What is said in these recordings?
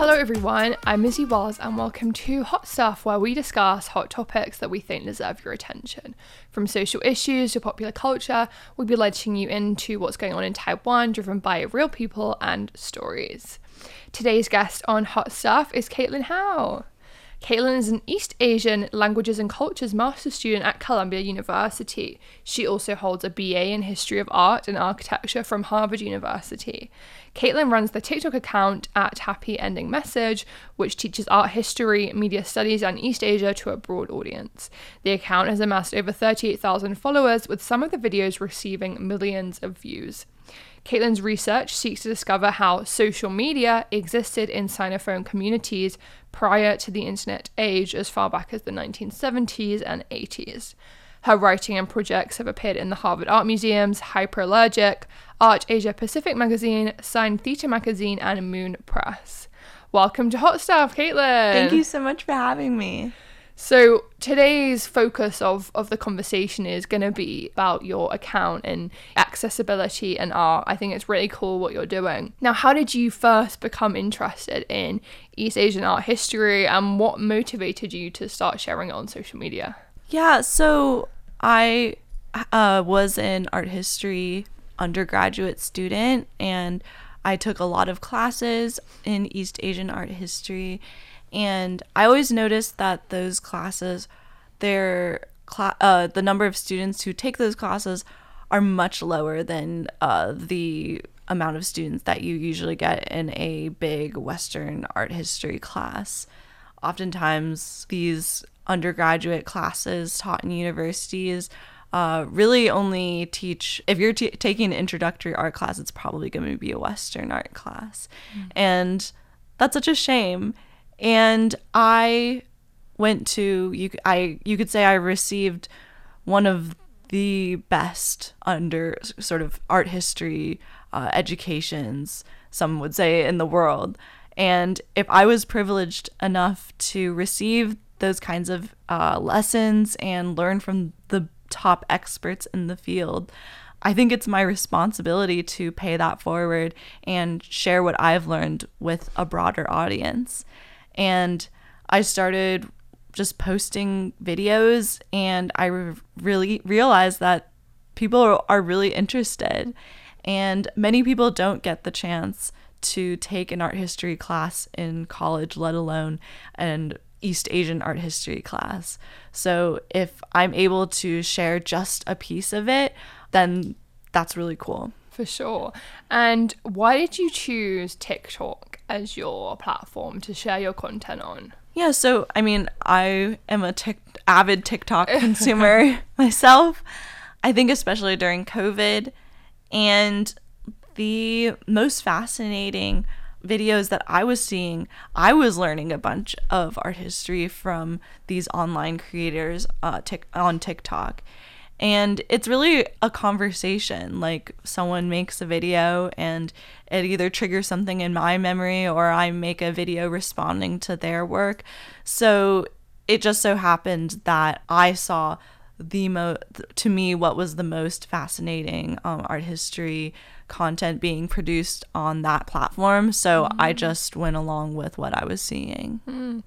Hello, everyone. I'm Izzy Wells, and welcome to Hot Stuff, where we discuss hot topics that we think deserve your attention. From social issues to popular culture, we'll be letting you into what's going on in Taiwan, driven by real people and stories. Today's guest on Hot Stuff is Kaitlin Hao. Kaitlin is an East Asian Languages and Cultures master's student at Columbia University. She also holds a BA in History of Art and Architecture from Harvard University. Kaitlin runs the TikTok account at Happy Ending Message, which teaches art history, media studies, and East Asia to a broad audience. The account has amassed over 38,000 followers, with some of the videos receiving millions of views. Kaitlin's research seeks to discover how social media existed in Sinophone communities prior to the internet age as far back as the 1970s and 80s. Her writing and projects have appeared in the Harvard Art Museum's Hyperallergic, Art Asia Pacific Magazine, Sign Theatre Magazine, and Moon Press. Welcome to Hot Stuff, Kaitlin. Thank you so much for having me. So today's focus of, of the conversation is going to be about your account and accessibility and art. I think it's really cool what you're doing. Now, how did you first become interested in East Asian art history and what motivated you to start sharing it on social media? Yeah, so I uh, was an art history undergraduate student and I took a lot of classes in East Asian art history and I always noticed that those classes, their cl- uh, the number of students who take those classes are much lower than uh, the amount of students that you usually get in a big Western art history class. Oftentimes, these undergraduate classes taught in universities uh, really only teach if you're t- taking an introductory art class it's probably going to be a western art class. Mm-hmm. and that's such a shame. And I went to you I you could say I received one of the best under sort of art history uh, educations some would say in the world. And if I was privileged enough to receive those kinds of uh, lessons and learn from the top experts in the field I think it's my responsibility to pay that forward and share what I've learned with a broader audience. And I started just posting videos, and I re- really realized that people are, are really interested. And many people don't get the chance to take an art history class in college, let alone an East Asian art history class. So if I'm able to share just a piece of it, then that's really cool. For sure. And why did you choose TikTok? as your platform to share your content on? Yeah, so I mean, I am a tic- avid TikTok consumer myself. I think especially during COVID and the most fascinating videos that I was seeing, I was learning a bunch of art history from these online creators uh, tic- on TikTok. And it's really a conversation. Like someone makes a video and it either triggers something in my memory or I make a video responding to their work. So it just so happened that I saw the mo to me what was the most fascinating um, art history content being produced on that platform so mm. i just went along with what i was seeing mm.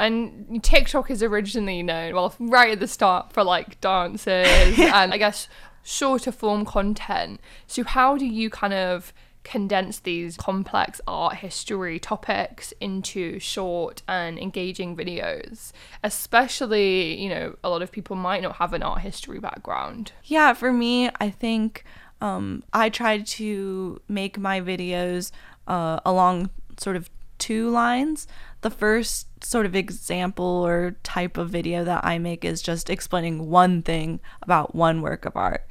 And TikTok is originally known, well, right at the start, for like dances and I guess shorter form content. So, how do you kind of condense these complex art history topics into short and engaging videos? Especially, you know, a lot of people might not have an art history background. Yeah, for me, I think um, I try to make my videos uh, along sort of two lines. The first sort of example or type of video that I make is just explaining one thing about one work of art.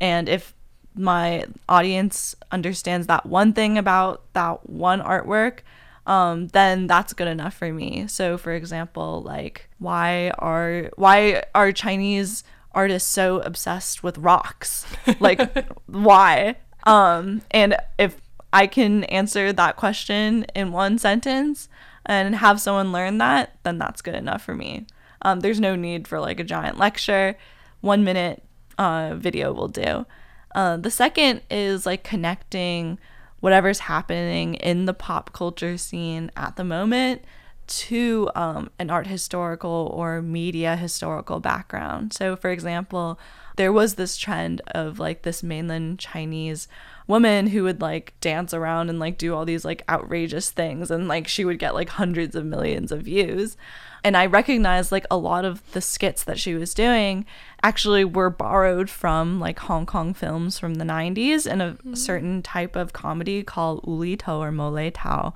And if my audience understands that one thing about that one artwork, um, then that's good enough for me. So, for example, like why are why are Chinese artists so obsessed with rocks? like why? Um, and if I can answer that question in one sentence and have someone learn that, then that's good enough for me. Um, there's no need for like a giant lecture. One minute uh, video will do. Uh, the second is like connecting whatever's happening in the pop culture scene at the moment to um, an art historical or media historical background. So, for example, there was this trend of like this mainland Chinese woman who would like dance around and like do all these like outrageous things and like she would get like hundreds of millions of views. And I recognized like a lot of the skits that she was doing actually were borrowed from like Hong Kong films from the 90s and a mm-hmm. certain type of comedy called Uli To or Mole Tao.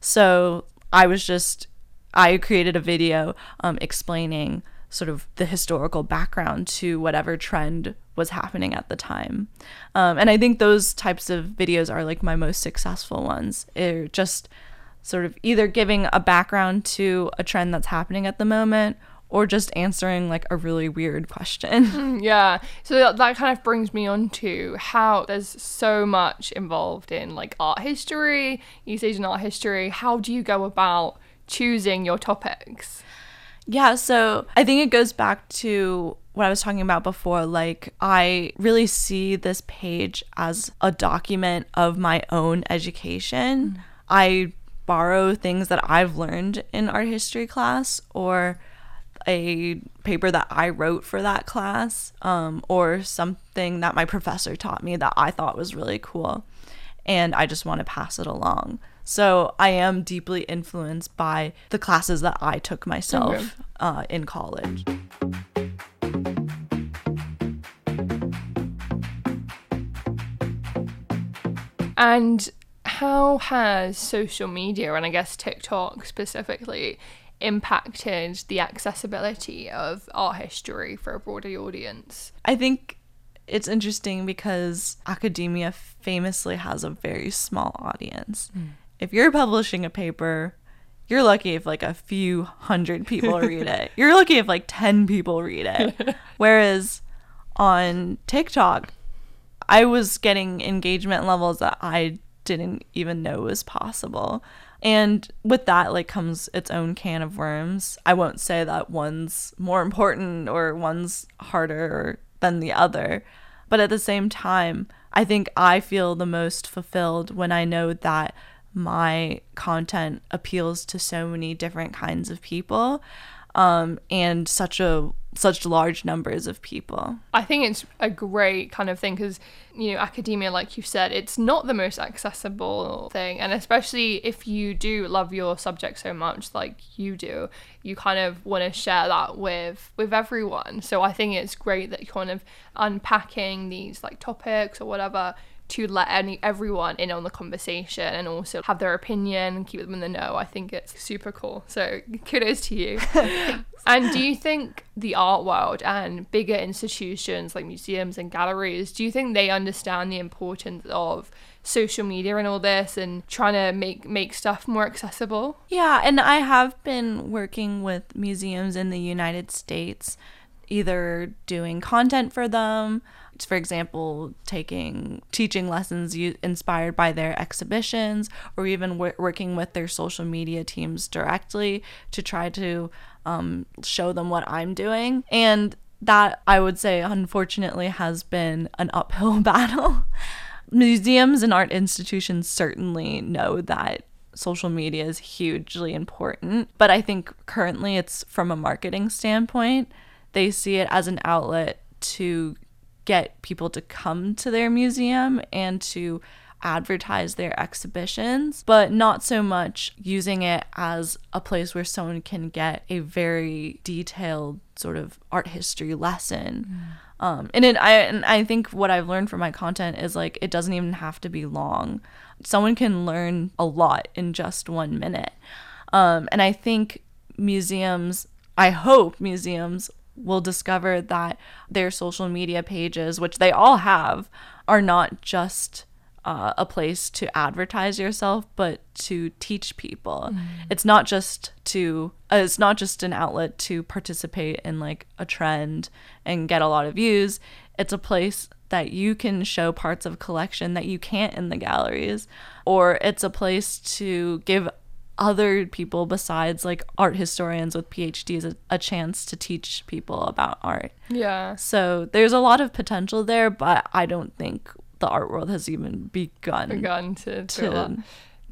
So I was just I created a video um, explaining sort of the historical background to whatever trend was happening at the time. Um, and I think those types of videos are like my most successful ones. They're just sort of either giving a background to a trend that's happening at the moment or just answering like a really weird question. Mm, yeah. So that, that kind of brings me on to how there's so much involved in like art history, East Asian art history. How do you go about choosing your topics? Yeah, so I think it goes back to what I was talking about before. Like, I really see this page as a document of my own education. Mm. I borrow things that I've learned in art history class or a paper that I wrote for that class um, or something that my professor taught me that I thought was really cool. And I just want to pass it along. So I am deeply influenced by the classes that I took myself okay. uh, in college. And how has social media and I guess TikTok specifically impacted the accessibility of art history for a broader audience? I think it's interesting because academia famously has a very small audience. Mm if you're publishing a paper, you're lucky if like a few hundred people read it. You're lucky if like 10 people read it. Whereas on TikTok, I was getting engagement levels that I didn't even know was possible. And with that like comes its own can of worms. I won't say that one's more important or one's harder than the other, but at the same time, I think I feel the most fulfilled when I know that my content appeals to so many different kinds of people um, and such a such large numbers of people. I think it's a great kind of thing because you know academia, like you said, it's not the most accessible thing, and especially if you do love your subject so much, like you do, you kind of want to share that with with everyone. So I think it's great that you're kind of unpacking these like topics or whatever to let any everyone in on the conversation and also have their opinion and keep them in the know. I think it's super cool. So kudos to you. and do you think the art world and bigger institutions like museums and galleries, do you think they understand the importance of social media and all this and trying to make make stuff more accessible? Yeah, and I have been working with museums in the United States either doing content for them for example, taking teaching lessons inspired by their exhibitions, or even w- working with their social media teams directly to try to um, show them what I'm doing. And that I would say, unfortunately, has been an uphill battle. Museums and art institutions certainly know that social media is hugely important, but I think currently it's from a marketing standpoint. They see it as an outlet to get people to come to their museum and to advertise their exhibitions, but not so much using it as a place where someone can get a very detailed sort of art history lesson. Mm. Um, and it, I and I think what I've learned from my content is like it doesn't even have to be long. Someone can learn a lot in just one minute. Um, and I think museums, I hope museums will discover that their social media pages, which they all have, are not just uh, a place to advertise yourself, but to teach people. Mm. It's not just to uh, it's not just an outlet to participate in like a trend and get a lot of views. It's a place that you can show parts of collection that you can't in the galleries, or it's a place to give other people besides like art historians with PhDs a, a, chance to teach people about art. Yeah. So there's a lot of potential there, but I don't think the art world has even begun. begun to,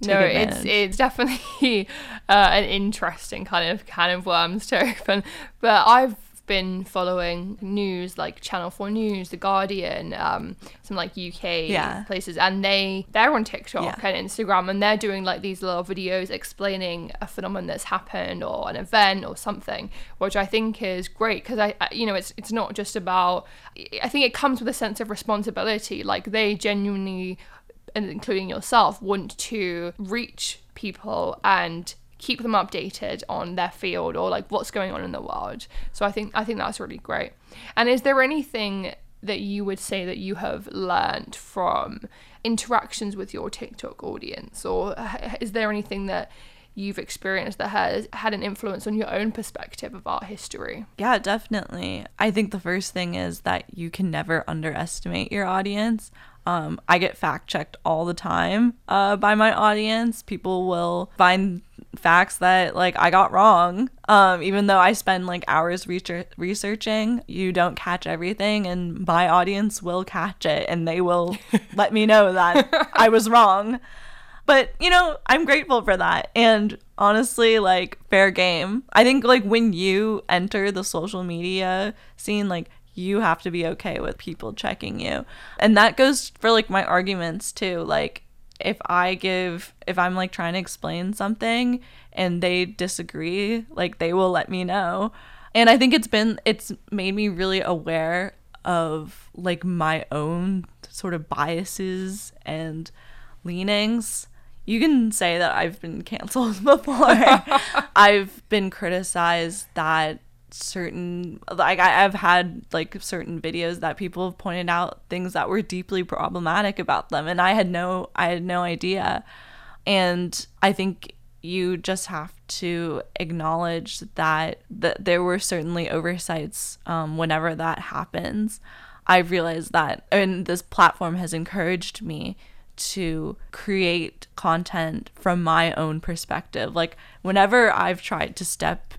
To take No, it's it's definitely uh, an interesting kind of can of worms to open. But I've been following news like Channel Four News, The Guardian, um, some like UK Yeah. places, and they they're on TikTok Yeah. and Instagram, and they're doing like these little videos explaining a phenomenon that's happened or an event or something, which I think is great because I, I, you know, it's it's not just about. I think it comes with a sense of responsibility. Like they genuinely and including yourself, want to reach people and keep them updated on their field or like what's going on in the world. So I think I think that's really great. And is there anything that you would say that you have learned from interactions with your TikTok audience or is there anything that you've experienced that has had an influence on your own perspective of art history? Yeah, definitely. I think the first thing is that you can never underestimate your audience. Um, I get fact checked all the time uh, by my audience. People will find facts that like I got wrong. Um, even though I spend like hours research- researching, you don't catch everything, and my audience will catch it, and they will let me know that I was wrong. But, you know, I'm grateful for that. And honestly, like, fair game. I think, like, when you enter the social media scene, like, you have to be okay with people checking you. And that goes for, like, my arguments, too. Like, if I give, if I'm, like, trying to explain something and they disagree, like, they will let me know. And I think it's been, it's made me really aware of, like, my own sort of biases and leanings. You can say that I've been canceled before. I've been criticized that certain like I, I've had like certain videos that people have pointed out things that were deeply problematic about them and I had no I had no idea. And I think you just have to acknowledge that that there were certainly oversights um, whenever that happens. I've realized that, and this platform has encouraged me to create content from my own perspective. Like, whenever I've tried to step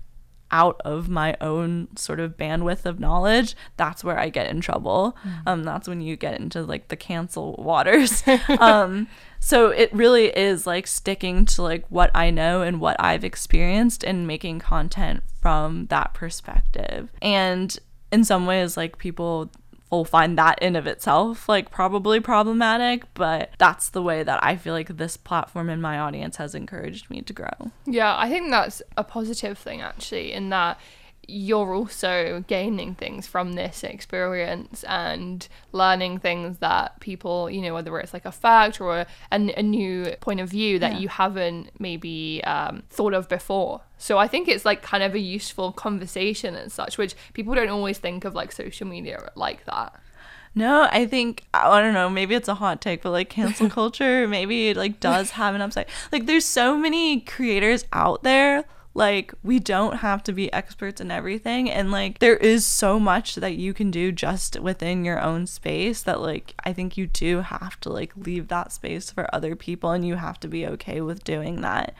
out of my own sort of bandwidth of knowledge, that's where I get in trouble. Um, that's when you get into like the cancel waters. um, so it really is like sticking to like what I know and what I've experienced and making content from that perspective. And in some ways, like people will find that in of itself like probably problematic, but that's the way that I feel like this platform and my audience has encouraged me to grow. Yeah, I think that's a positive thing actually, in that you're also gaining things from this experience and learning things that people, you know, whether it's like a fact or a, a, new point of view that Yeah. you haven't maybe um, thought of before. So I think it's like kind of a useful conversation and such, which people don't always think of like social media like that. No, I think I don't know, maybe it's a hot take, but like cancel culture, maybe it like does have an upside. Like there's so many creators out there. Like we don't have to be experts in everything and like there is so much that you can do just within your own space that like I think you do have to like leave that space for other people and you have to be okay with doing that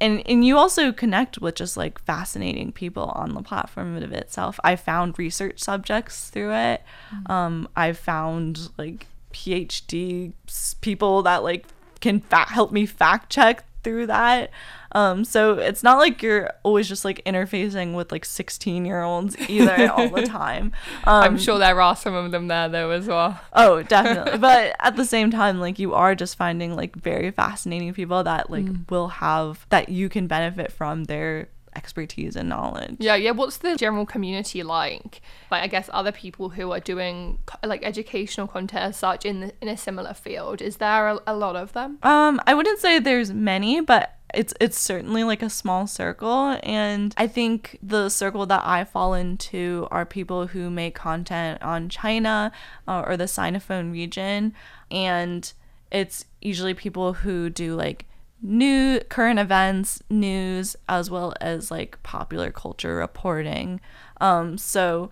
and and you also connect with just like fascinating people on the platform of itself. I found research subjects through it. Um, I found like PhD people that like can fa- help me fact check through that. Um, so it's not like you're always just like interfacing with like 16 year olds either all the time. Um, I'm sure there are some of them there though as well. Oh, definitely. but at the same time, like you are just finding like very fascinating people that like will have that you can benefit from their expertise and knowledge. Yeah, yeah. What's the general community like? Like, I guess other people who are doing like educational content such in the, in a similar field. Is there a, a lot of them? Um, I wouldn't say there's many, but it's it's certainly like a small circle and I think the circle that I fall into are people who make content on China uh, or the Sinophone region and it's usually people who do like new current events, news as well as like popular culture reporting. Um so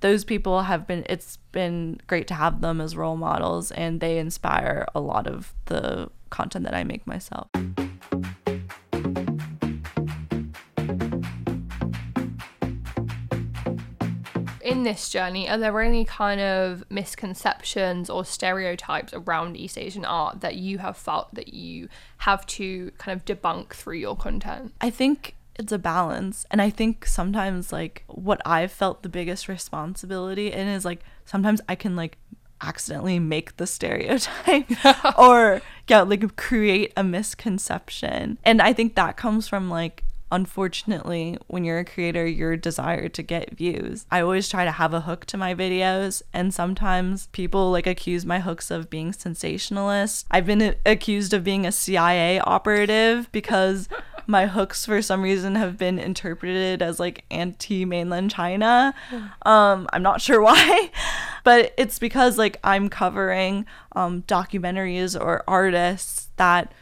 those people have been it's been great to have them as role models and they inspire a lot of the content that I make myself. In this journey, are there any kind of misconceptions or stereotypes around East Asian art that you have felt that you have to kind of debunk through your content? I think it's a balance. And I think sometimes, like, what I've felt the biggest responsibility in is like sometimes I can, like, accidentally make the stereotype or yeah like create a misconception and i think that comes from like unfortunately, when you're a creator, your desire to get views. I always try to have a hook to my videos, and sometimes people like accuse my hooks of being sensationalist. I've been accused of being a CIA operative because my hooks for some reason have been interpreted as like anti mainland China. Um, I'm not sure why, but it's because like I'm covering um, documentaries or artists that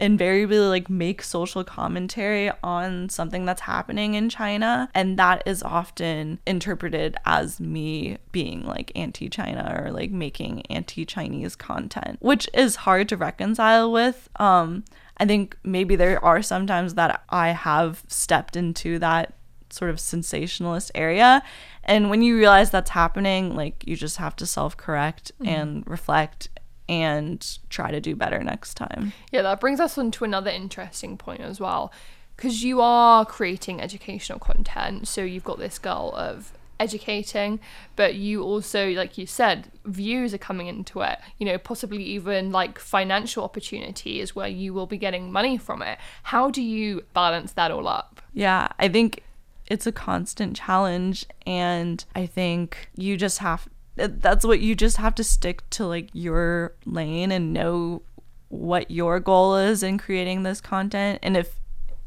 invariably like make social commentary on something that's happening in China and that is often interpreted as me being like anti-China or like making anti-Chinese content which is hard to reconcile with um I think maybe there are sometimes that I have stepped into that sort of sensationalist area and when you realize that's happening like you just have to self-correct mm-hmm. and reflect and try to do better next time. Yeah, that brings us on to another interesting point as well. Because you are creating educational content, so you've got this goal of educating, but you also, like you said, views are coming into it. You know, possibly even like financial opportunities where you will be getting money from it. How do you balance that all up? Yeah, I think it's a constant challenge, and I think you just have that's what you just have to stick to like your lane and know what your goal is in creating this content and if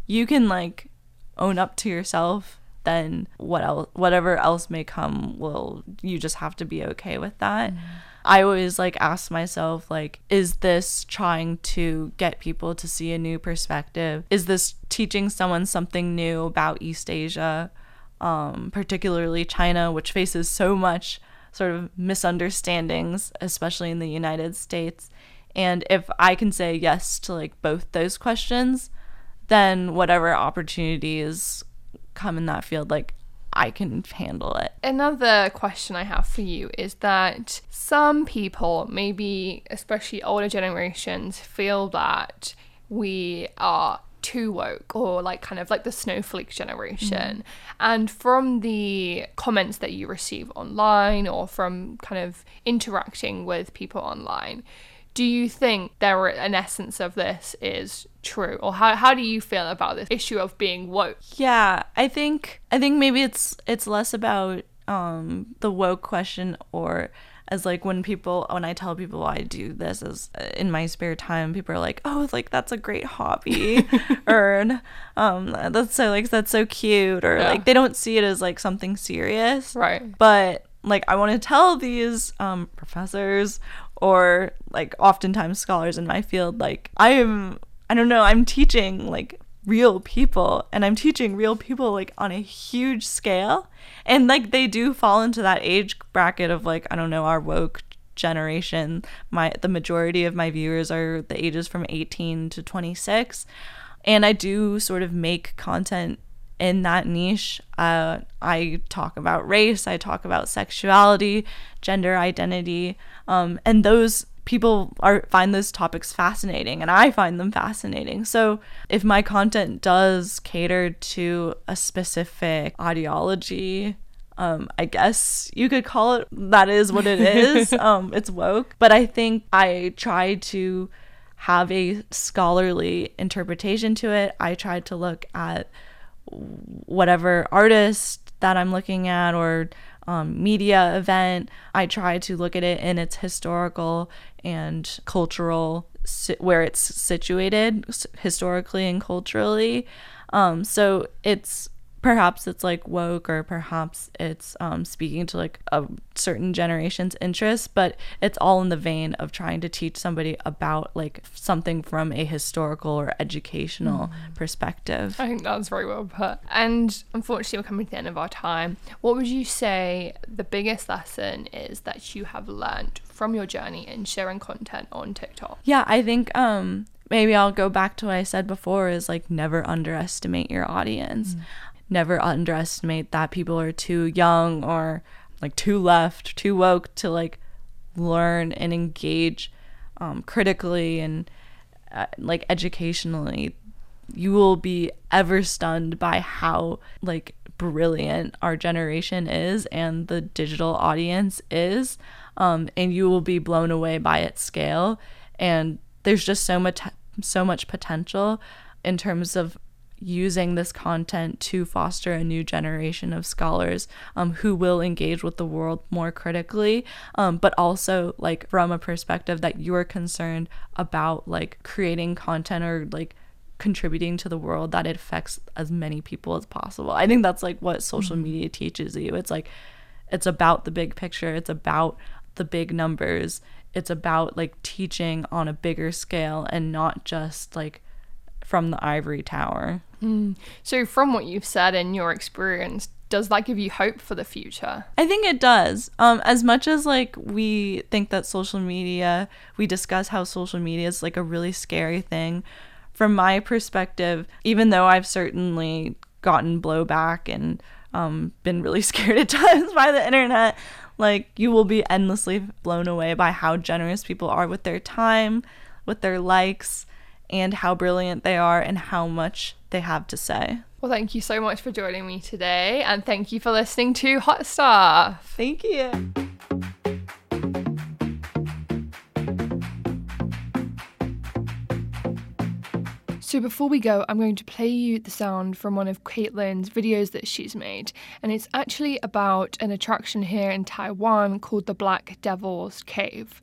you can like own up to yourself then what else whatever else may come will you just have to be okay with that mm-hmm. i always like ask myself like is this trying to get people to see a new perspective is this teaching someone something new about east asia um, particularly china which faces so much sort of misunderstandings, especially in the United States. And if I can say yes to like both those questions, then whatever opportunities come in that field, like I can handle it. Another question I have for you is that some people, maybe especially older generations, feel that we are too woke or like kind of like the snowflake generation. Mm. And from the comments that you receive online or from kind of interacting with people online, do you think there are an essence of this is true or how, how do you feel about this issue of being woke yeah i think i think maybe it's it's less about um the woke question or as like when people when I tell people I do this as uh, in my spare time, people are like, "Oh, like that's a great hobby," or um, "That's so like that's so cute," or yeah. like they don't see it as like something serious, right? But like I want to tell these um, professors or like oftentimes scholars in my field, like I am I don't know, I'm teaching like real people and I'm teaching real people like on a huge scale. And like they do fall into that age bracket of like, I don't know, our woke generation. My the majority of my viewers are the ages from 18 to 26. And I do sort of make content in that niche. Uh, I talk about race, I talk about sexuality, gender identity, um, and those people are find those topics fascinating and I find them fascinating. So if my content does cater to a specific ideology, um, I guess you could call it that is what it is. um, it's woke. But I think I try to have a scholarly interpretation to it. I try to look at whatever artist that I'm looking at or um, media event. I try to look at it in its historical and cultural where it's situated historically and culturally. Um, so it's perhaps it's like woke or perhaps it's um, speaking to like a certain generation's interests but it's all in the vein of trying to teach somebody about like something from a historical or educational mm. perspective. I think that's very well put. And unfortunately we're coming to the end of our time. What would you say the biggest lesson is that you have learned from your journey in sharing content on tiktok? Yeah i think um maybe I'll go back to what I said before is like never underestimate your audience. Mm never underestimate that people are too young or like too left, too woke to like learn and engage um, critically and uh, like educationally, you will be ever stunned by how like brilliant our generation is and the digital audience is. Um, and you will be blown away by its scale. And there's just so much so much potential in terms of using this content to foster a new generation of scholars um, who will engage with the world more critically, um, but also like from a perspective that you're concerned about like creating content or like contributing to the world that it affects as many people as possible. I think that's like what social mm-hmm. media teaches you. It's like it's about the big picture, it's about the big numbers, it's about like teaching on a bigger scale and not just like from the ivory tower. Mm. So, from what you've said and your experience, does that give you hope for the future? I think it does. Um, as much as like we think that social media, we discuss how social media is like a really scary thing. From my perspective, even though I've certainly gotten blowback and um, been really scared at times by the internet, like you will be endlessly blown away by how generous people are with their time, with their likes, and how brilliant they are and how much they have to say. Well, thank you so much for joining me today, and thank you for listening to Hot Stuff. Thank you. So before we go, I'm going to play you the sound from one of Kaitlin's videos that she's made, and it's actually about an attraction here in Taiwan called the Black Devil's Cave.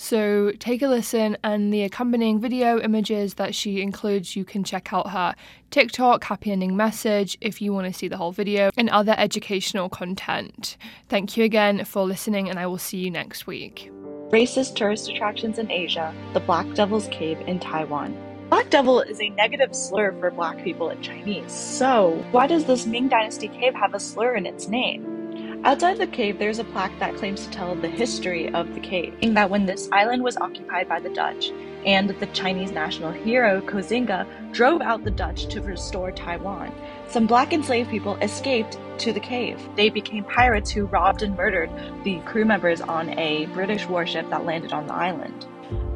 So take a listen, and the accompanying video images that she includes, you can check out her TikTok, Happy Ending Message, if you want to see the whole video, and other educational content. Thank you again for listening, and I will see you next week. Racist tourist attractions in Asia, the Black Devil's Cave in Taiwan. Black Devil is a negative slur for black people in Chinese. So, why does this Ming Dynasty cave have a slur in its name? Outside the cave, there's a plaque that claims to tell the history of the cave, in that when this island was occupied by the Dutch, and the Chinese national hero Koxinga drove out the Dutch to restore Taiwan, some black enslaved people escaped to the cave. They became pirates who robbed and murdered the crew members on a British warship that landed on the island.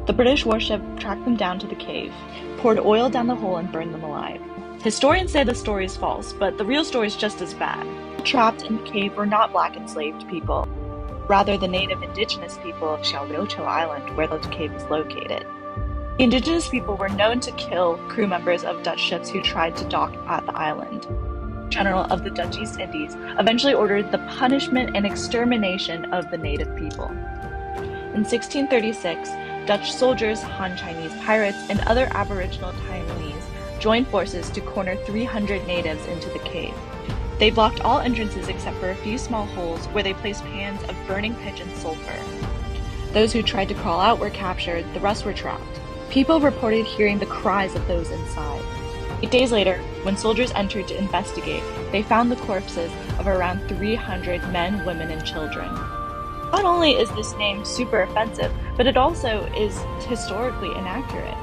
The British warship tracked them down to the cave, poured oil down the hole, and burned them alive. Historians say the story is false, but the real story is just as bad trapped in the cave were not black enslaved people, rather the native indigenous people of Xiaoliuqiu Island, where the cave is located. The indigenous people were known to kill crew members of Dutch ships who tried to dock at the island. General of the Dutch East Indies eventually ordered the punishment and extermination of the native people. In 1636, Dutch soldiers, Han Chinese pirates, and other Aboriginal Taiwanese joined forces to corner 300 natives into the cave. They blocked all entrances except for a few small holes where they placed pans of burning pitch and sulfur. Those who tried to crawl out were captured, the rest were trapped. People reported hearing the cries of those inside. Eight days later, when soldiers entered to investigate, they found the corpses of around 300 men, women, and children. Not only is this name super offensive, but it also is historically inaccurate.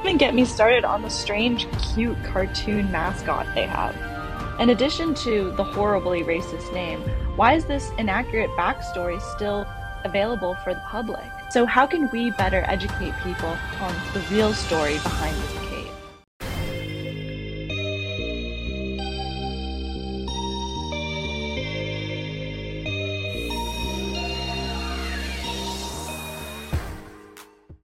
Even get me started on the strange, cute cartoon mascot they have. In addition to the horribly racist name, why is this inaccurate backstory still available for the public? So, how can we better educate people on the real story behind this?